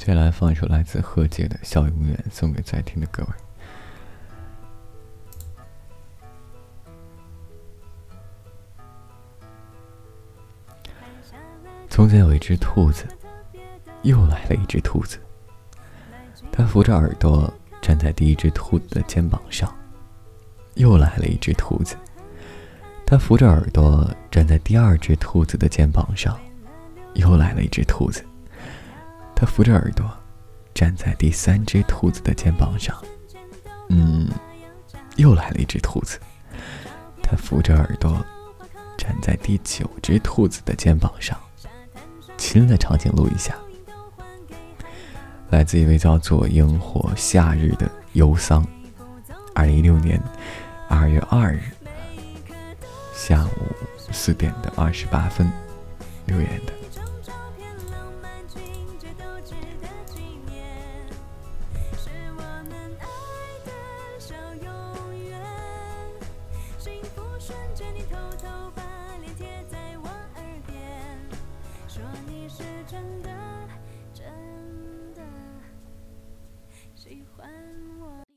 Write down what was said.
接下来放一首来自贺姐的《笑永远》，送给在听的各位。从前有一只兔子，又来了一只兔子。它扶着耳朵站在第一只兔子的肩膀上。又来了一只兔子。它扶着耳朵站在第二只兔子的肩膀上。又来了一只兔子。他扶着耳朵站在第三只兔子的肩膀上。嗯，又来了一只兔子。他扶着耳朵站在第九只兔子的肩膀上。亲的场景录一下，来自一位叫做“萤火夏日”的忧桑，二零一六年二月二日下午四点的二十八分留言的。瞬间你偷偷把脸贴在我耳边，说你是真的真的喜欢我。